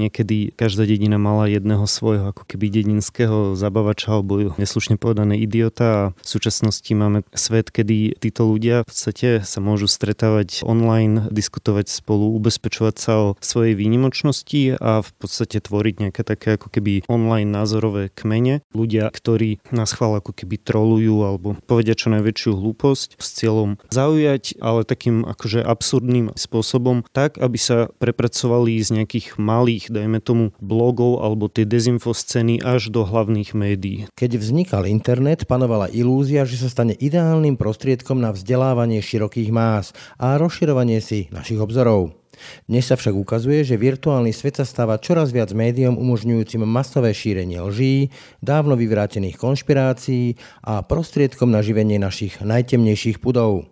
niekedy každá dedina mala jedného svojho ako keby dedinského zabavača alebo neslušne povedané idiota a v súčasnosti máme svet, kedy títo ľudia v podstate sa môžu stretávať online, diskutovať spolu, ubezpečovať sa o svojej výnimočnosti a v podstate tvoriť nejaké také ako keby online názorové kmene. Ľudia, ktorí nás chvál ako keby trolujú alebo povedia čo najväčšiu hlúposť s cieľom zaujať, ale takým akože absurdným spôsobom, tak, aby sa prepracovali z nejakých malých, dajme tomu, blogov alebo tie dezinfoscény až do hlavných médií. Keď vznikal internet, panovala ilúzia, že sa stane ideálnym prostriedkom na vzdelávanie širokých más a rozširovanie si našich obzorov. Dnes sa však ukazuje, že virtuálny svet sa stáva čoraz viac médium umožňujúcim masové šírenie lží, dávno vyvrátených konšpirácií a prostriedkom na živenie našich najtemnejších pudov.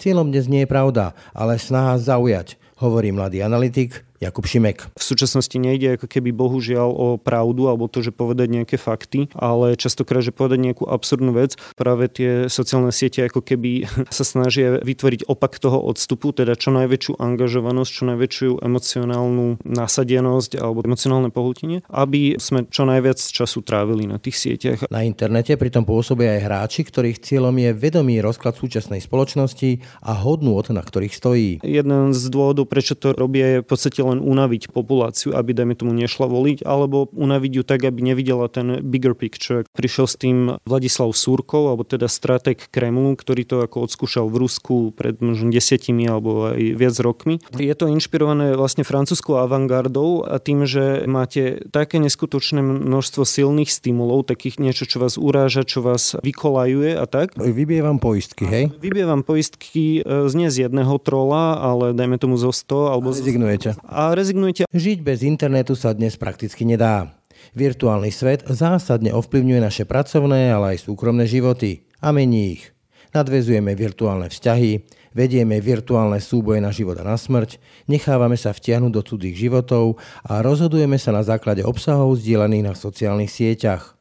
Cieľom dnes nie je pravda, ale snaha zaujať, hovorí mladý analytik Jakub Šimek. V súčasnosti nejde ako keby bohužiaľ o pravdu alebo to, že povedať nejaké fakty, ale častokrát, že povedať nejakú absurdnú vec. Práve tie sociálne siete ako keby sa snažia vytvoriť opak toho odstupu, teda čo najväčšiu angažovanosť, čo najväčšiu emocionálnu nasadenosť alebo emocionálne pohľutenie, aby sme čo najviac času trávili na tých sieťach. Na internete pritom pôsobia aj hráči, ktorých cieľom je vedomý rozklad súčasnej spoločnosti a hodnú na ktorých stojí. Jeden z dôvodov, prečo to robia, je v podstate len unaviť populáciu, aby dajme tomu nešla voliť, alebo unaviť ju tak, aby nevidela ten bigger picture. Prišiel s tým Vladislav Súrkov, alebo teda strateg Kremlu, ktorý to ako odskúšal v Rusku pred možno desiatimi alebo aj viac rokmi. Je to inšpirované vlastne francúzskou avantgardou a tým, že máte také neskutočné množstvo silných stimulov, takých niečo, čo vás uráža, čo vás vykolajuje a tak. Vybievam poistky, hej? Vybievam poistky e, z nie z jedného trola, ale dajme tomu zo 100 alebo... Rezignujete a rezignujete. Žiť bez internetu sa dnes prakticky nedá. Virtuálny svet zásadne ovplyvňuje naše pracovné, ale aj súkromné životy a mení ich. Nadvezujeme virtuálne vzťahy, vedieme virtuálne súboje na život a na smrť, nechávame sa vtiahnuť do cudzích životov a rozhodujeme sa na základe obsahov zdieľaných na sociálnych sieťach.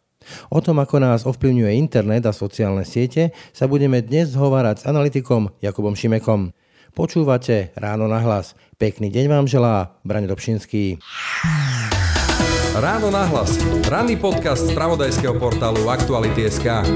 O tom, ako nás ovplyvňuje internet a sociálne siete, sa budeme dnes zhovárať s analytikom Jakubom Šimekom. Počúvate Ráno na hlas. Pekný deň vám želá Braň Dobšinský. Ráno na hlas. Ranný podcast z pravodajského portálu Aktuality.sk.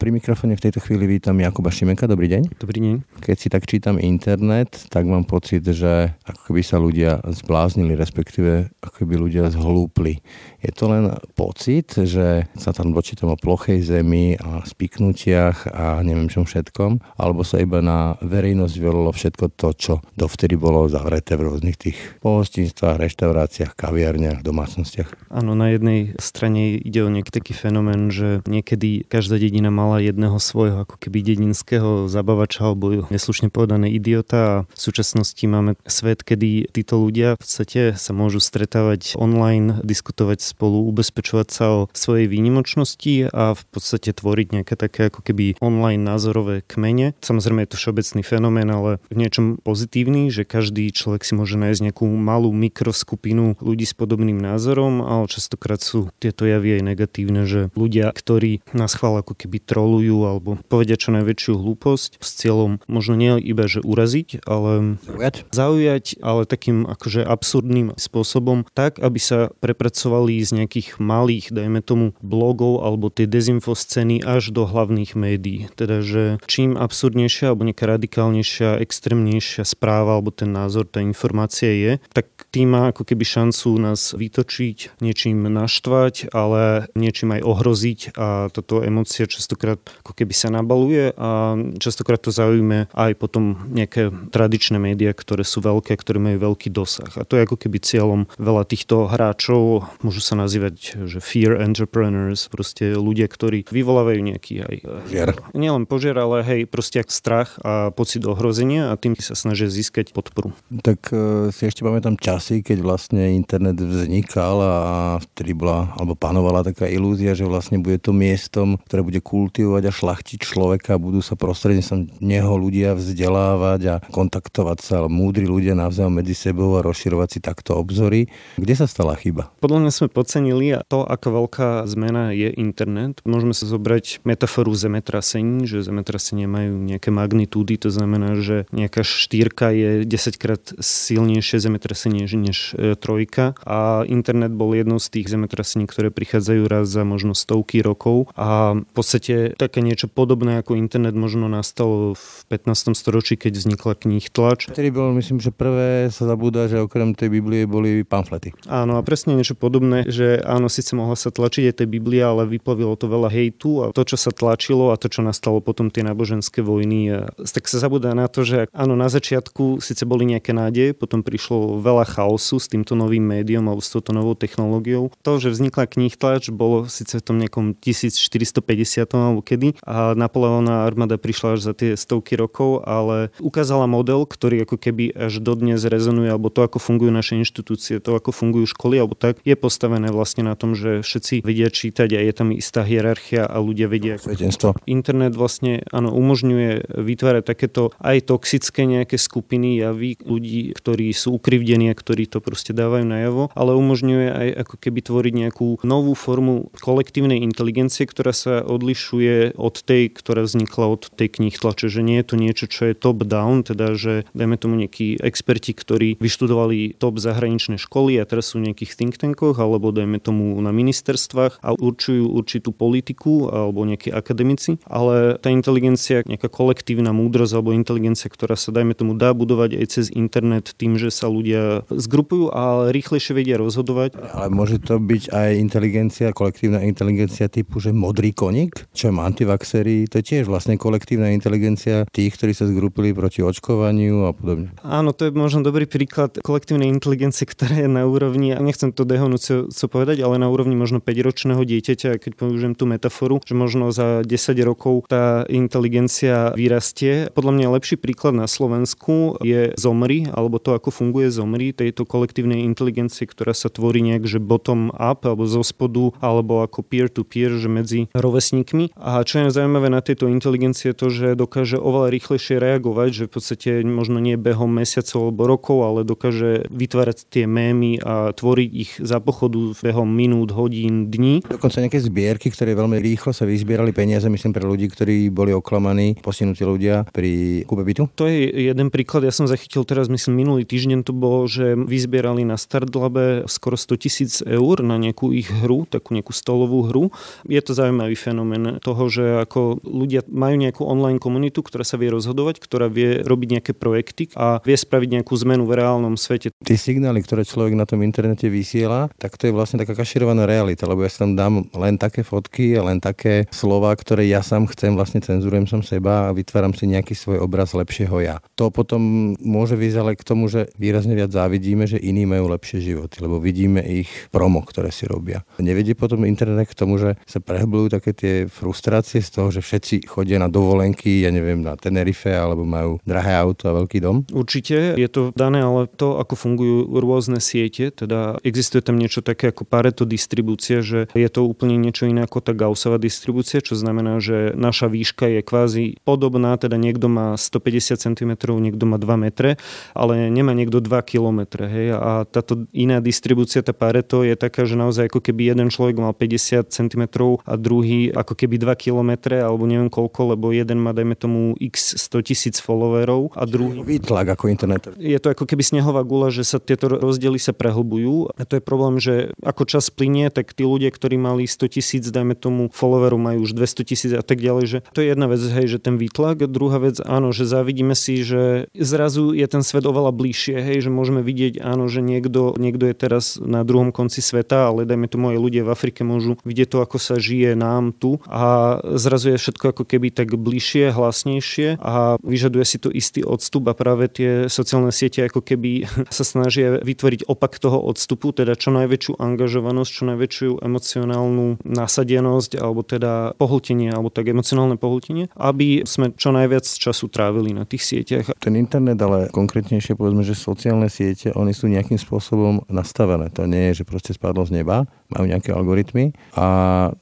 Pri mikrofóne v tejto chvíli vítam Jakuba Šimeka. Dobrý deň. Dobrý deň. Keď si tak čítam internet, tak mám pocit, že ako keby sa ľudia zbláznili, respektíve ako keby ľudia zhlúpli. Je to len pocit, že sa tam dočítam o plochej zemi a spiknutiach a neviem čom všetkom, alebo sa iba na verejnosť vyvolilo všetko to, čo dovtedy bolo zavreté v rôznych tých pohostinstvách, reštauráciách, kaviarniach, domácnostiach. Áno, na jednej strane ide o nejaký taký fenomén, že niekedy každá dedina mala mala jedného svojho ako keby dedinského zabavača alebo neslušne povedané idiota a v súčasnosti máme svet, kedy títo ľudia v podstate sa môžu stretávať online, diskutovať spolu, ubezpečovať sa o svojej výnimočnosti a v podstate tvoriť nejaké také ako keby online názorové kmene. Samozrejme je to všeobecný fenomén, ale v niečom pozitívny, že každý človek si môže nájsť nejakú malú mikroskupinu ľudí s podobným názorom, ale častokrát sú tieto javy aj negatívne, že ľudia, ktorí nás chvália ako keby tro trolujú alebo povedia čo najväčšiu hlúposť s cieľom možno nie iba, že uraziť, ale zaujať, zaujať ale takým akože absurdným spôsobom, tak, aby sa prepracovali z nejakých malých, dajme tomu, blogov alebo tie dezinfoscény až do hlavných médií. Teda, že čím absurdnejšia alebo nejaká radikálnejšia, extrémnejšia správa alebo ten názor, tá informácia je, tak tým má ako keby šancu nás vytočiť, niečím naštvať, ale niečím aj ohroziť a toto emócia častokrát častokrát ako keby sa nabaluje a častokrát to zaujíme aj potom nejaké tradičné médiá, ktoré sú veľké, ktoré majú veľký dosah. A to je ako keby cieľom veľa týchto hráčov, môžu sa nazývať, že fear entrepreneurs, proste ľudia, ktorí vyvolávajú nejaký aj... Žiar. Nielen požiar, ale hej, proste strach a pocit ohrozenia a tým sa snažia získať podporu. Tak e, si ešte pamätám časy, keď vlastne internet vznikal a vtedy bola, alebo panovala taká ilúzia, že vlastne bude to miestom, ktoré bude kultivovať kultivovať a šlachtiť človeka, budú sa prostredníctvom neho ľudia vzdelávať a kontaktovať sa múdri ľudia navzájom medzi sebou a rozširovať si takto obzory. Kde sa stala chyba? Podľa mňa sme podcenili to, aká veľká zmena je internet. Môžeme sa zobrať metaforu zemetrasení, že zemetrasenia majú nejaké magnitúdy, to znamená, že nejaká štýrka je 10 krát silnejšie zemetrasenie než e, trojka a internet bol jednou z tých zemetrasení, ktoré prichádzajú raz za možno stovky rokov a v podstate také niečo podobné ako internet možno nastalo v 15. storočí, keď vznikla knih tlač. Vtedy bolo, myslím, že prvé sa zabúda, že okrem tej Biblie boli pamflety. Áno a presne niečo podobné, že áno, síce mohla sa tlačiť aj tej Biblia, ale vyplavilo to veľa hejtu a to, čo sa tlačilo a to, čo nastalo potom tie náboženské vojny, tak sa zabúda na to, že áno, na začiatku síce boli nejaké nádeje, potom prišlo veľa chaosu s týmto novým médium alebo s touto novou technológiou. To, že vznikla knih tlač, bolo síce v tom nejakom 1450 alebo kedy a Napoleóna armáda prišla až za tie stovky rokov, ale ukázala model, ktorý ako keby až dodnes rezonuje, alebo to, ako fungujú naše inštitúcie, to, ako fungujú školy, alebo tak, je postavené vlastne na tom, že všetci vedia čítať a je tam istá hierarchia a ľudia vedia. Svetenstvo. Internet vlastne áno, umožňuje vytvárať takéto aj toxické nejaké skupiny javy ľudí, ktorí sú ukrivdení a ktorí to proste dávajú najavo, ale umožňuje aj ako keby tvoriť nejakú novú formu kolektívnej inteligencie, ktorá sa odlišuje od tej, ktorá vznikla od tej knih tlače, že nie je to niečo, čo je top-down, teda že dajme tomu nejakí experti, ktorí vyštudovali top zahraničné školy a teraz sú v nejakých think tankoch alebo dajme tomu na ministerstvách a určujú určitú politiku alebo nejakí akademici, ale tá inteligencia, nejaká kolektívna múdrosť alebo inteligencia, ktorá sa dajme tomu dá budovať aj cez internet tým, že sa ľudia zgrupujú a rýchlejšie vedia rozhodovať. Ale môže to byť aj inteligencia, kolektívna inteligencia typu, že modrý koník, čo má antivaxery, to je tiež vlastne kolektívna inteligencia tých, ktorí sa zgrupili proti očkovaniu a podobne. Áno, to je možno dobrý príklad kolektívnej inteligencie, ktorá je na úrovni, a nechcem to dehonúco povedať, ale na úrovni možno 5-ročného dieťaťa, keď použijem tú metaforu, že možno za 10 rokov tá inteligencia vyrastie. Podľa mňa lepší príklad na Slovensku je Zomri, alebo to, ako funguje Zomri, tejto kolektívnej inteligencie, ktorá sa tvorí nejak, že bottom up, alebo zo spodu, alebo ako peer-to-peer, že medzi rovesníkmi. A čo je zaujímavé na tejto inteligencie, to, že dokáže oveľa rýchlejšie reagovať, že v podstate možno nie behom mesiacov alebo rokov, ale dokáže vytvárať tie mémy a tvoriť ich za pochodu behom minút, hodín, dní. Dokonca nejaké zbierky, ktoré veľmi rýchlo sa vyzbierali peniaze, myslím, pre ľudí, ktorí boli oklamaní, posunutí ľudia pri kúpe bytu. To je jeden príklad, ja som zachytil teraz, myslím, minulý týždeň to bolo, že vyzbierali na Startlabe skoro 100 tisíc eur na nejakú ich hru, takú nejakú stolovú hru. Je to zaujímavý fenomén toho, že ako ľudia majú nejakú online komunitu, ktorá sa vie rozhodovať, ktorá vie robiť nejaké projekty a vie spraviť nejakú zmenu v reálnom svete. Tie signály, ktoré človek na tom internete vysiela, tak to je vlastne taká kaširovaná realita, lebo ja tam dám len také fotky a len také slova, ktoré ja sám chcem, vlastne cenzurujem som seba a vytváram si nejaký svoj obraz lepšieho ja. To potom môže výsť ale k tomu, že výrazne viac závidíme, že iní majú lepšie životy, lebo vidíme ich promo, ktoré si robia. Nevedie potom internet k tomu, že sa prehlbujú také tie frustrácie z toho, že všetci chodia na dovolenky, ja neviem, na Tenerife alebo majú drahé auto a veľký dom? Určite je to dané, ale to, ako fungujú rôzne siete, teda existuje tam niečo také ako Pareto distribúcia, že je to úplne niečo iné ako tá Gaussová distribúcia, čo znamená, že naša výška je kvázi podobná, teda niekto má 150 cm, niekto má 2 metre, ale nemá niekto 2 km. Hej? A táto iná distribúcia, tá Pareto, je taká, že naozaj ako keby jeden človek mal 50 cm a druhý ako keby 2 km alebo neviem koľko, lebo jeden má dajme tomu x 100 tisíc followerov a druhý... Výtlak ako internet. Je to ako keby snehová gula, že sa tieto rozdiely sa prehlbujú a to je problém, že ako čas plinie, tak tí ľudia, ktorí mali 100 tisíc, dajme tomu followerov, majú už 200 tisíc a tak ďalej, že to je jedna vec, hej, že ten výtlak. Druhá vec, áno, že závidíme si, že zrazu je ten svet oveľa bližšie, hej, že môžeme vidieť, áno, že niekto, niekto je teraz na druhom konci sveta, ale dajme tomu aj ľudia v Afrike môžu vidieť to, ako sa žije nám tu a zrazu je všetko ako keby tak bližšie, hlasnejšie a vyžaduje si to istý odstup a práve tie sociálne siete ako keby sa snažia vytvoriť opak toho odstupu, teda čo najväčšiu angažovanosť, čo najväčšiu emocionálnu nasadenosť alebo teda pohltenie alebo tak emocionálne pohltenie, aby sme čo najviac času trávili na tých sieťach. Ten internet, ale konkrétnejšie povedzme, že sociálne siete, oni sú nejakým spôsobom nastavené. To nie je, že proste spadlo z neba, majú nejaké algoritmy. A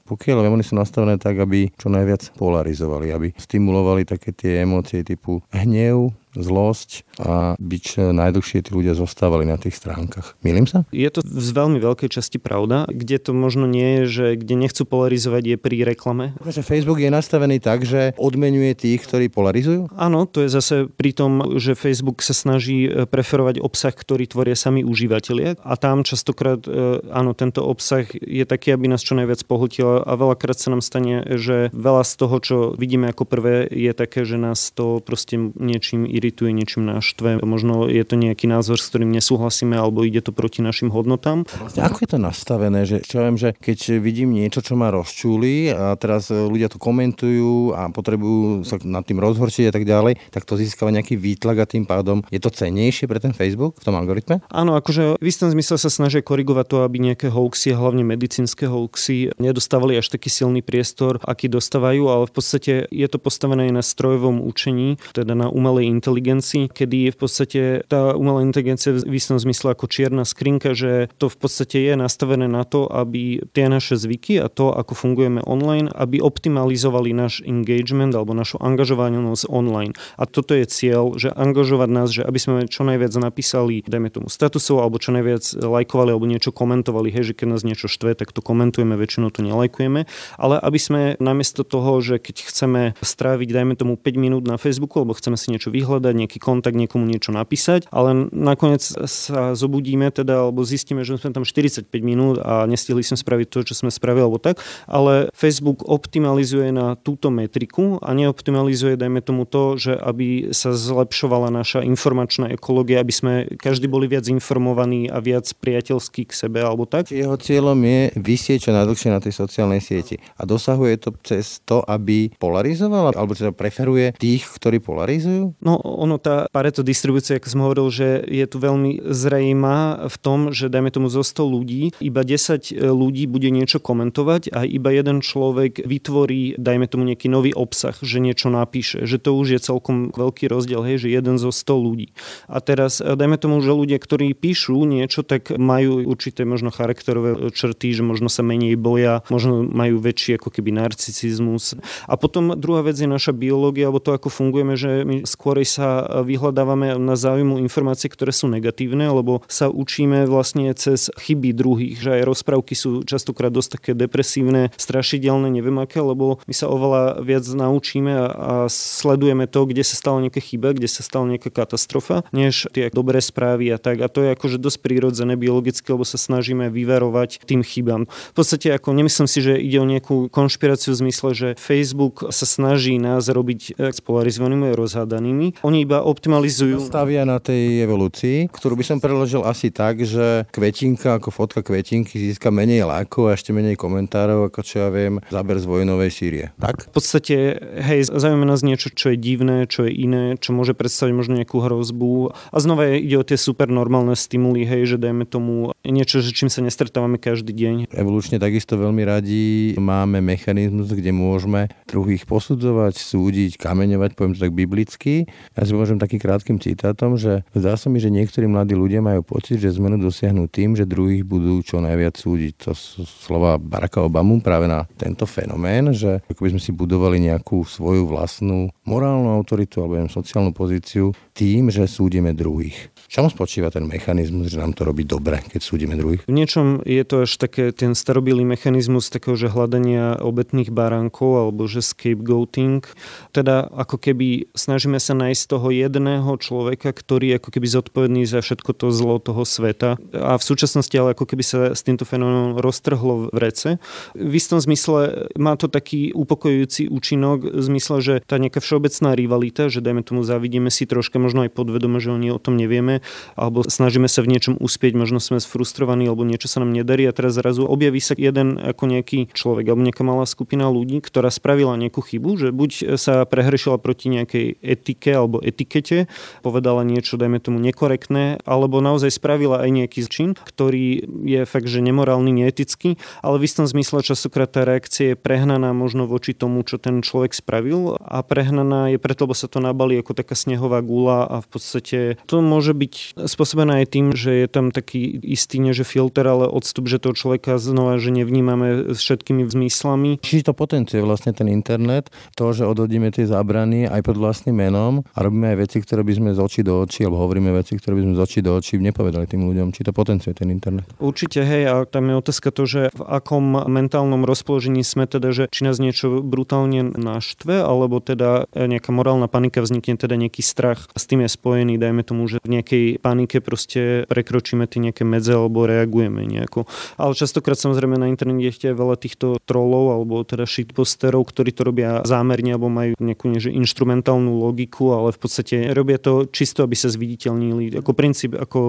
pokiaľ viem, oni sú nastavené tak, aby čo najviac polarizovali, aby stimulovali také tie emócie typu hnev, zlosť a byť najdlhšie tí ľudia zostávali na tých stránkach. Milím sa? Je to z veľmi veľkej časti pravda. Kde to možno nie je, že kde nechcú polarizovať je pri reklame. Že Facebook je nastavený tak, že odmenuje tých, ktorí polarizujú? Áno, to je zase pri tom, že Facebook sa snaží e, preferovať obsah, ktorý tvoria sami užívateľia a tam častokrát e, áno, tento obsah je taký, aby nás čo najviac pohltil a veľakrát sa nám stane, že veľa z toho, čo vidíme ako prvé, je také, že nás to proste niečím irituje, niečím naštve. Možno je to nejaký názor, s ktorým nesúhlasíme, alebo ide to proti našim hodnotám. Vlastne ako je to nastavené? Že, čo viem, že keď vidím niečo, čo ma rozčúli a teraz ľudia to komentujú a potrebujú sa nad tým rozhorčiť a tak ďalej, tak to získava nejaký výtlak a tým pádom je to cenejšie pre ten Facebook v tom algoritme? Áno, akože v istom zmysle sa snažia korigovať to, aby nejaké hoaxy, hlavne medicínske hoaxy, nedostávali až taký silný priestor, aký dostávajú, ale v podstate je to postavené aj na strojovom učení, teda na umelej inteligencii inteligencii, kedy je v podstate tá umelá inteligencia v istom zmysle ako čierna skrinka, že to v podstate je nastavené na to, aby tie naše zvyky a to, ako fungujeme online, aby optimalizovali náš engagement alebo našu angažovanosť online. A toto je cieľ, že angažovať nás, že aby sme čo najviac napísali, dajme tomu statusov, alebo čo najviac lajkovali alebo niečo komentovali, hej, že keď nás niečo štve, tak to komentujeme, väčšinou to nelajkujeme, ale aby sme namiesto toho, že keď chceme stráviť, dajme tomu 5 minút na Facebooku, alebo chceme si niečo vyhľadať, vyhľadať, nejaký kontakt, niekomu niečo napísať, ale nakoniec sa zobudíme teda, alebo zistíme, že sme tam 45 minút a nestihli sme spraviť to, čo sme spravili, alebo tak, ale Facebook optimalizuje na túto metriku a neoptimalizuje, dajme tomu to, že aby sa zlepšovala naša informačná ekológia, aby sme každý boli viac informovaní a viac priateľskí k sebe, alebo tak. Jeho cieľom je vysieť čo najdlhšie na tej sociálnej sieti a dosahuje to cez to, aby polarizoval, alebo teda preferuje tých, ktorí polarizujú? No, ono tá Pareto distribúcia, ako som hovoril, že je tu veľmi zrejmá v tom, že dajme tomu zo 100 ľudí, iba 10 ľudí bude niečo komentovať a iba jeden človek vytvorí, dajme tomu nejaký nový obsah, že niečo napíše, že to už je celkom veľký rozdiel, hej, že jeden zo 100 ľudí. A teraz dajme tomu, že ľudia, ktorí píšu niečo, tak majú určité možno charakterové črty, že možno sa menej boja, možno majú väčší ako keby narcisizmus. A potom druhá vec je naša biológia, alebo to, ako fungujeme, že my skôr sa sa vyhľadávame na záujmu informácie, ktoré sú negatívne, lebo sa učíme vlastne cez chyby druhých, že aj rozprávky sú častokrát dosť také depresívne, strašidelné, neviem aké, lebo my sa oveľa viac naučíme a, a sledujeme to, kde sa stala nejaká chyba, kde sa stala nejaká katastrofa, než tie dobré správy a tak. A to je akože dosť prírodzené biologicky, lebo sa snažíme vyverovať tým chybám. V podstate ako nemyslím si, že ide o nejakú konšpiráciu v zmysle, že Facebook sa snaží nás robiť polarizovanými a rozhádanými. Oni iba optimalizujú. Stavia na tej evolúcii, ktorú by som preložil asi tak, že kvetinka ako fotka kvetinky získa menej lákov a ešte menej komentárov, ako čo ja viem, záber z vojnovej Sýrie. Tak? V podstate, hej, zaujíma nás niečo, čo je divné, čo je iné, čo môže predstaviť možno nejakú hrozbu. A znova ide o tie super normálne stimuly, hej, že dajme tomu niečo, že čím sa nestretávame každý deň. Evolučne takisto veľmi radi máme mechanizmus, kde môžeme druhých posudzovať, súdiť, kameňovať, poviem to tak biblicky. Ja si môžem takým krátkým citátom, že zdá sa mi, že niektorí mladí ľudia majú pocit, že zmenu dosiahnu tým, že druhých budú čo najviac súdiť. To sú slova Baracka Obamu práve na tento fenomén, že ako by sme si budovali nejakú svoju vlastnú morálnu autoritu alebo sociálnu pozíciu tým, že súdime druhých. V čom spočíva ten mechanizmus, že nám to robí dobre, keď súdime druhých? V niečom je to až také ten starobilý mechanizmus takého, že hľadania obetných baránkov alebo že scapegoating. Teda ako keby snažíme sa nájsť toho jedného človeka, ktorý je ako keby zodpovedný za všetko to zlo toho sveta. A v súčasnosti ale ako keby sa s týmto fenoménom roztrhlo v rece. V istom zmysle má to taký upokojujúci účinok v zmysle, že tá nejaká rivalita, že dajme tomu závidíme si troška, možno aj podvedome, že oni o tom nevieme, alebo snažíme sa v niečom uspieť, možno sme sfrustrovaní, alebo niečo sa nám nedarí. A teraz zrazu objaví sa jeden ako nejaký človek alebo nejaká malá skupina ľudí, ktorá spravila nejakú chybu, že buď sa prehrešila proti nejakej etike alebo etikete, povedala niečo, dajme tomu, nekorektné, alebo naozaj spravila aj nejaký čin, ktorý je fakt, že nemorálny, neetický, ale v istom zmysle častokrát tá reakcia je prehnaná možno voči tomu, čo ten človek spravil a prehnaná zažehnaná, je preto, lebo sa to nabalí ako taká snehová gula a v podstate to môže byť spôsobené aj tým, že je tam taký istý, nie že filter, ale odstup, že toho človeka znova, že nevnímame všetkými zmyslami. Čiže to potenciuje vlastne ten internet, to, že odhodíme tie zábrany aj pod vlastným menom a robíme aj veci, ktoré by sme z očí do očí, alebo hovoríme veci, ktoré by sme z očí do očí nepovedali tým ľuďom, či to potenciuje ten internet. Určite, hej, a tam je otázka to, že v akom mentálnom rozpoložení sme teda, že či nás niečo brutálne naštve, alebo teda nejaká morálna panika vznikne, teda nejaký strach s tým je spojený, dajme tomu, že v nejakej panike proste prekročíme tie nejaké medze alebo reagujeme nejako. Ale častokrát samozrejme na internete je veľa týchto trolov alebo teda shitposterov, ktorí to robia zámerne alebo majú nejakú neže instrumentálnu logiku, ale v podstate robia to čisto, aby sa zviditeľnili. Ako princíp, ako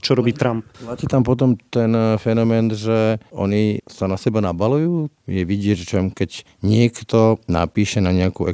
čo robí Trump. Máte tam potom ten eh, fenomén, že oni sa na seba nabalujú? Je vidieť, že keď niekto napíše na nejakú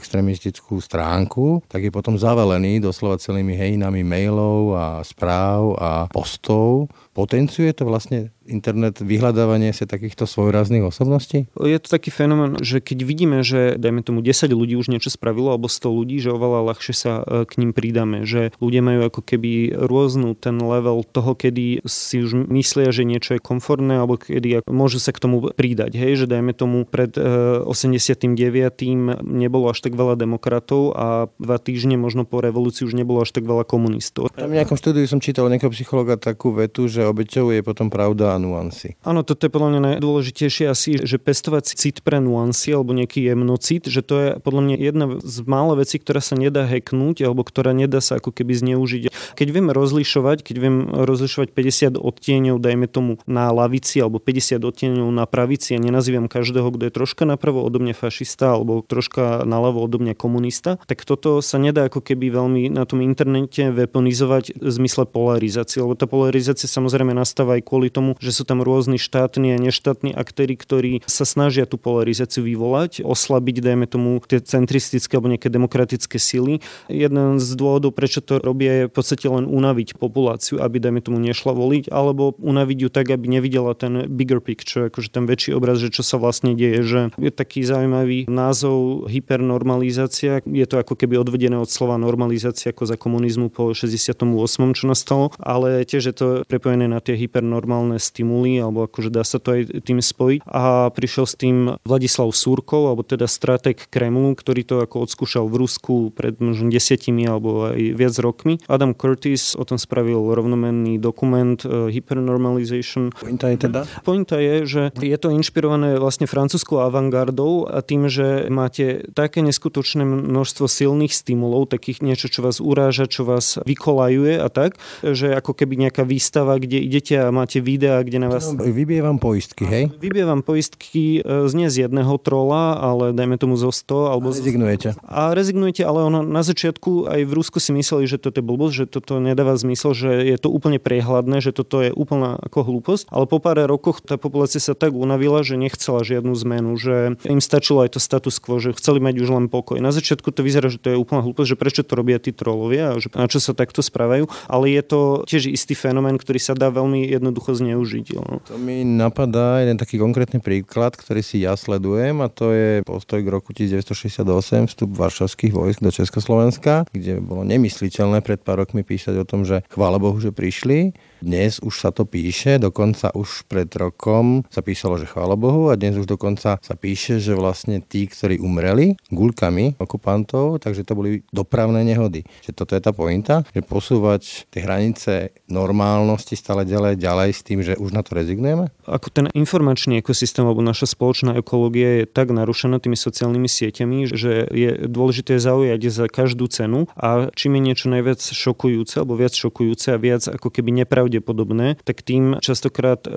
extremistickú stránku, tak je potom zavalený doslova celými hejinami mailov a správ a postov. Potenciuje to vlastne internet vyhľadávanie sa takýchto svojráznych osobností? Je to taký fenomén, že keď vidíme, že dajme tomu 10 ľudí už niečo spravilo alebo 100 ľudí, že oveľa ľahšie sa e, k ním pridáme, že ľudia majú ako keby rôznu ten level toho, kedy si už myslia, že niečo je komfortné alebo kedy môžu sa k tomu pridať. Hej, že dajme tomu pred 89. E, nebolo až tak veľa demokratov a dva týždne možno po revolúcii už nebolo až tak veľa komunistov. V nejakom štúdiu som čítal nejakého psychologa takú vetu, že obeťou je potom pravda nuancy. Áno, toto je podľa mňa najdôležitejšie asi, že pestovať cit pre nuancy alebo nejaký jemnocit, že to je podľa mňa jedna z mála vecí, ktorá sa nedá hacknúť alebo ktorá nedá sa ako keby zneužiť. Keď vieme rozlišovať, keď viem rozlišovať 50 odtieňov, dajme tomu na lavici alebo 50 odtieňov na pravici a nenazývam každého, kto je troška napravo odo mňa fašista alebo troška naľavo odo mňa komunista, tak toto sa nedá ako keby veľmi na tom internete weaponizovať v zmysle polarizácie, lebo tá polarizácia samozrejme nastáva aj kvôli tomu, že sú tam rôzni štátni a neštátni aktéry, ktorí sa snažia tú polarizáciu vyvolať, oslabiť, dajme tomu, tie centristické alebo nejaké demokratické sily. Jeden z dôvodov, prečo to robia, je v podstate len unaviť populáciu, aby, dajme tomu, nešla voliť, alebo unaviť ju tak, aby nevidela ten bigger picture, akože ten väčší obraz, že čo sa vlastne deje, že je taký zaujímavý názov hypernormalizácia. Je to ako keby odvedené od slova normalizácia ako za komunizmu po 68. čo nastalo, ale tiež je to prepojené na tie hypernormálne stimuly, alebo akože dá sa to aj tým spojiť. A prišiel s tým Vladislav Súrkov, alebo teda strateg Kremlu, ktorý to ako odskúšal v Rusku pred možno desiatimi alebo aj viac rokmi. Adam Curtis o tom spravil rovnomenný dokument uh, Hypernormalization. Pointa je teda? Pointa je, že je to inšpirované vlastne francúzskou avantgardou a tým, že máte také neskutočné množstvo silných stimulov, takých niečo, čo vás uráža, čo vás vykolajuje a tak, že ako keby nejaká výstava, kde idete a máte videa kde na vás... No, vybievam poistky, hej? Vybievam poistky e, z nie z jedného trola, ale dajme tomu zo 100. Alebo a rezignujete. A rezignujete, ale ono na začiatku aj v Rusku si mysleli, že toto je blbosť, že toto nedáva zmysel, že je to úplne priehľadné, že toto je úplná ako hlúposť. Ale po pár rokoch tá populácia sa tak unavila, že nechcela žiadnu zmenu, že im stačilo aj to status quo, že chceli mať už len pokoj. Na začiatku to vyzerá, že to je úplná hlúposť, že prečo to robia tí trolovia, že na čo sa takto správajú, ale je to tiež istý fenomén, ktorý sa dá veľmi jednoducho zneužiť. No. To mi napadá jeden taký konkrétny príklad, ktorý si ja sledujem a to je postoj k roku 1968, vstup varšavských vojsk do Československa, kde bolo nemysliteľné pred pár rokmi písať o tom, že chvála Bohu, že prišli dnes už sa to píše, dokonca už pred rokom sa písalo, že chvála Bohu a dnes už dokonca sa píše, že vlastne tí, ktorí umreli guľkami okupantov, takže to boli dopravné nehody. Že toto je tá pointa, že posúvať tie hranice normálnosti stále ďalej, ďalej s tým, že už na to rezignujeme? Ako ten informačný ekosystém alebo naša spoločná ekológia je tak narušená tými sociálnymi sieťami, že je dôležité zaujať za každú cenu a čím je niečo najviac šokujúce alebo viac šokujúce a viac ako keby nepravdepodobné pravdepodobné, tak tým častokrát e,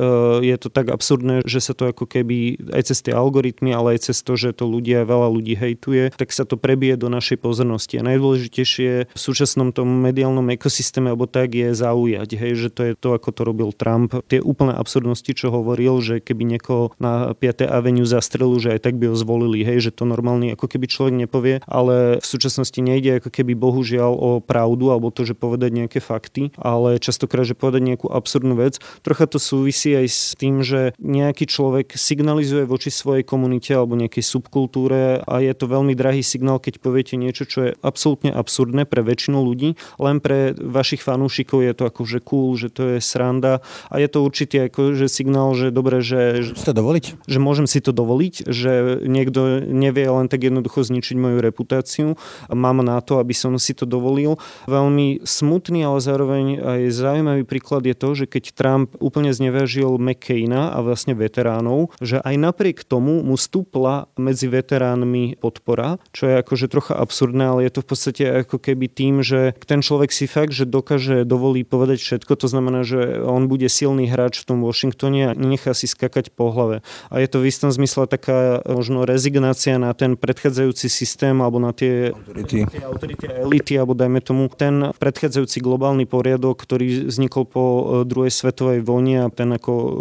je to tak absurdné, že sa to ako keby aj cez tie algoritmy, ale aj cez to, že to ľudia, veľa ľudí hejtuje, tak sa to prebije do našej pozornosti. A najdôležitejšie v súčasnom tom mediálnom ekosystéme alebo tak je zaujať, hej, že to je to, ako to robil Trump. Tie úplné absurdnosti, čo hovoril, že keby niekoho na 5. aveniu zastrelil, že aj tak by ho zvolili, hej, že to normálny ako keby človek nepovie, ale v súčasnosti nejde ako keby bohužiaľ o pravdu alebo to, že povedať nejaké fakty, ale častokrát, že povedať povedať nejakú absurdnú vec. Trocha to súvisí aj s tým, že nejaký človek signalizuje voči svojej komunite alebo nejakej subkultúre a je to veľmi drahý signál, keď poviete niečo, čo je absolútne absurdné pre väčšinu ľudí, len pre vašich fanúšikov je to akože cool, že to je sranda a je to určite akože signál, že dobre, že... To dovoliť? Že môžem si to dovoliť, že niekto nevie len tak jednoducho zničiť moju reputáciu. Mám na to, aby som si to dovolil. Veľmi smutný, ale zároveň aj zaujímavý príklad je to, že keď Trump úplne znevažil McCaina a vlastne veteránov, že aj napriek tomu mu stúpla medzi veteránmi podpora, čo je akože trocha absurdné, ale je to v podstate ako keby tým, že ten človek si fakt, že dokáže dovolí povedať všetko, to znamená, že on bude silný hráč v tom Washingtone a nenechá si skakať po hlave. A je to v istom zmysle taká možno rezignácia na ten predchádzajúci systém alebo na tie autority, autority elity, alebo dajme tomu ten predchádzajúci globálny poriadok, ktorý vznikol po e, druhej svetovej vojne a ten ako e,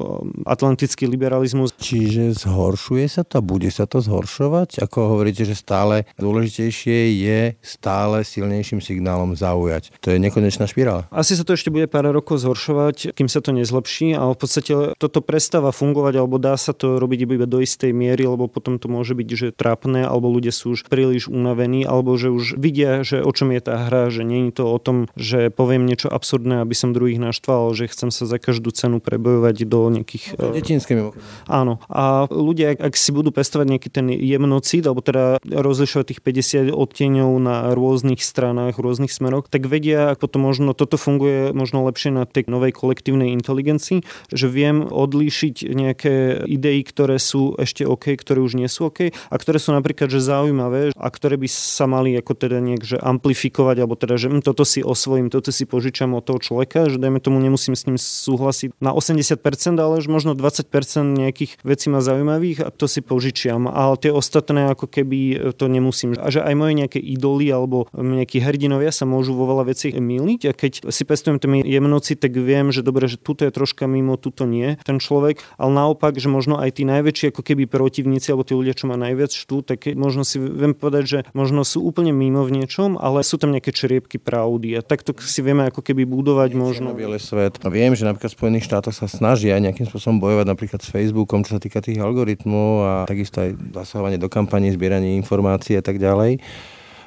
atlantický liberalizmus. Čiže zhoršuje sa to? Bude sa to zhoršovať? Ako hovoríte, že stále dôležitejšie je stále silnejším signálom zaujať. To je nekonečná špirála. Asi sa to ešte bude pár rokov zhoršovať, kým sa to nezlepší, ale v podstate toto prestáva fungovať, alebo dá sa to robiť iba do istej miery, lebo potom to môže byť, že trápne, alebo ľudia sú už príliš unavení, alebo že už vidia, že o čom je tá hra, že nie je to o tom, že poviem niečo absurdné, aby som druhých naštval, že chcem sa za každú cenu prebojovať do nejakých... No, detinské Áno. A ľudia, ak si budú pestovať nejaký ten jemnocid, alebo teda rozlišovať tých 50 odtieňov na rôznych stranách, rôznych smeroch, tak vedia, ako to možno, toto funguje možno lepšie na tej novej kolektívnej inteligencii, že viem odlíšiť nejaké idei, ktoré sú ešte OK, ktoré už nie sú OK a ktoré sú napríklad že zaujímavé a ktoré by sa mali ako teda nejak že amplifikovať, alebo teda, že hm, toto si osvojím, toto si požičam od toho človeka, že dajme tomu nemusím s ním súhlasiť na 80%, ale už možno 20% nejakých vecí ma zaujímavých a to si požičiam, ale tie ostatné ako keby to nemusím. A že aj moje nejaké idoly alebo nejakí hrdinovia sa môžu vo veľa veci míliť a keď si pestujem ten jemnoci, tak viem, že dobre, že tuto je troška mimo, tuto nie ten človek, ale naopak, že možno aj tí najväčší ako keby protivníci alebo tí ľudia, čo ma najviac štú, tak možno si viem povedať, že možno sú úplne mimo v niečom, ale sú tam nejaké čriepky pravdy a takto si vieme ako keby budovať možno. Biele svet. A viem, že napríklad v Spojených štátoch sa snažia nejakým spôsobom bojovať napríklad s Facebookom, čo sa týka tých algoritmov a takisto aj zasahovanie do kampaní, zbieranie informácií a tak ďalej.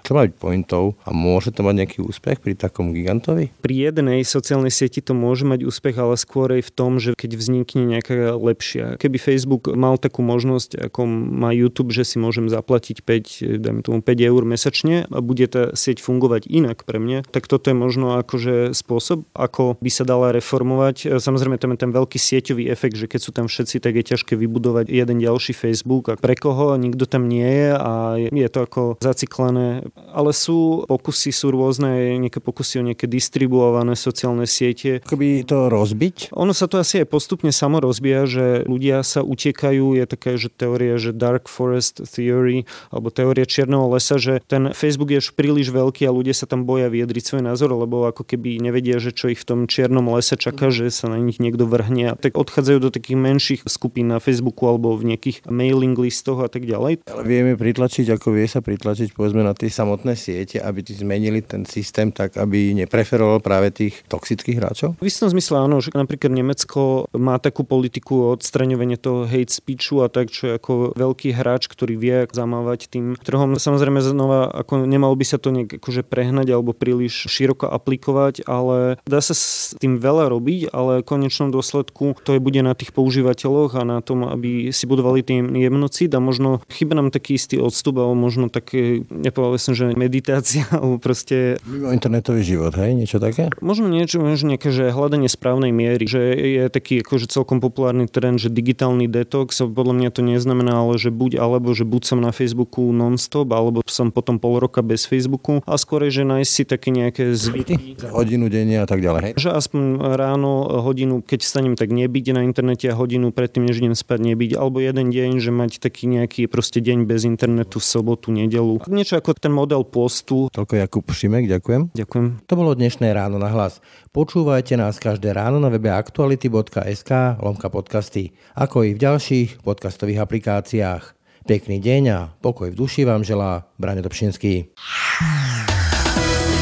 Čo má byť pointou a môže to mať nejaký úspech pri takom gigantovi? Pri jednej sociálnej sieti to môže mať úspech, ale skôr aj v tom, že keď vznikne nejaká lepšia. Keby Facebook mal takú možnosť, ako má YouTube, že si môžem zaplatiť 5, dajme tomu 5 eur mesačne a bude tá sieť fungovať inak pre mňa, tak toto je možno akože spôsob, ako by sa dala reformovať. Samozrejme, tam je ten veľký sieťový efekt, že keď sú tam všetci, tak je ťažké vybudovať jeden ďalší Facebook a pre koho nikto tam nie je a je to ako zaciklené ale sú pokusy, sú rôzne nejaké pokusy o nejaké distribuované sociálne siete. Akoby to rozbiť? Ono sa to asi aj postupne samo rozbíja, že ľudia sa utekajú, je taká, že teória, že Dark Forest Theory, alebo teória čierneho lesa, že ten Facebook je už príliš veľký a ľudia sa tam boja vyjadriť svoj názor, lebo ako keby nevedia, že čo ich v tom čiernom lese čaká, že sa na nich niekto vrhne. Tak odchádzajú do takých menších skupín na Facebooku alebo v nejakých mailing listoch a tak ďalej. Ale vieme pritlačiť, ako vie sa pritlačiť povedzme na tie samotné siete, aby ti zmenili ten systém tak, aby nepreferoval práve tých toxických hráčov? V istom zmysle áno, že napríklad Nemecko má takú politiku o odstraňovanie toho hate speechu a tak, čo je ako veľký hráč, ktorý vie zamávať tým trhom. Samozrejme znova, ako nemalo by sa to nejak akože prehnať alebo príliš široko aplikovať, ale dá sa s tým veľa robiť, ale v konečnom dôsledku to je bude na tých používateľoch a na tom, aby si budovali tým jemnocid a možno chyba nám taký istý odstup, alebo možno také, nepovedal som, že meditácia alebo proste... Mimo internetový život, hej? Niečo také? Možno niečo, možno nejaké, že hľadanie správnej miery, že je taký akože celkom populárny trend, že digitálny detox, podľa mňa to neznamená, ale že buď alebo, že buď som na Facebooku non-stop, alebo som potom pol roka bez Facebooku a skôr že nájsť si také nejaké zvyky. Hodinu denne a tak ďalej, hej? Že aspoň ráno hodinu, keď stanem, tak nebyť na internete a hodinu predtým, než idem spať, nebyť. Alebo jeden deň, že mať taký nejaký proste deň bez internetu v sobotu, nedelu. Niečo ako ten model postu. Toľko Jakub Šimek, ďakujem. Ďakujem. To bolo dnešné ráno na hlas. Počúvajte nás každé ráno na webe aktuality.sk lomka podcasty, ako i v ďalších podcastových aplikáciách. Pekný deň a pokoj v duši vám želá Brane Dobšinský.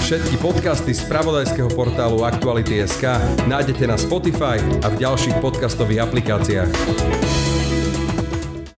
Všetky podcasty z pravodajského portálu Aktuality.sk nájdete na Spotify a v ďalších podcastových aplikáciách.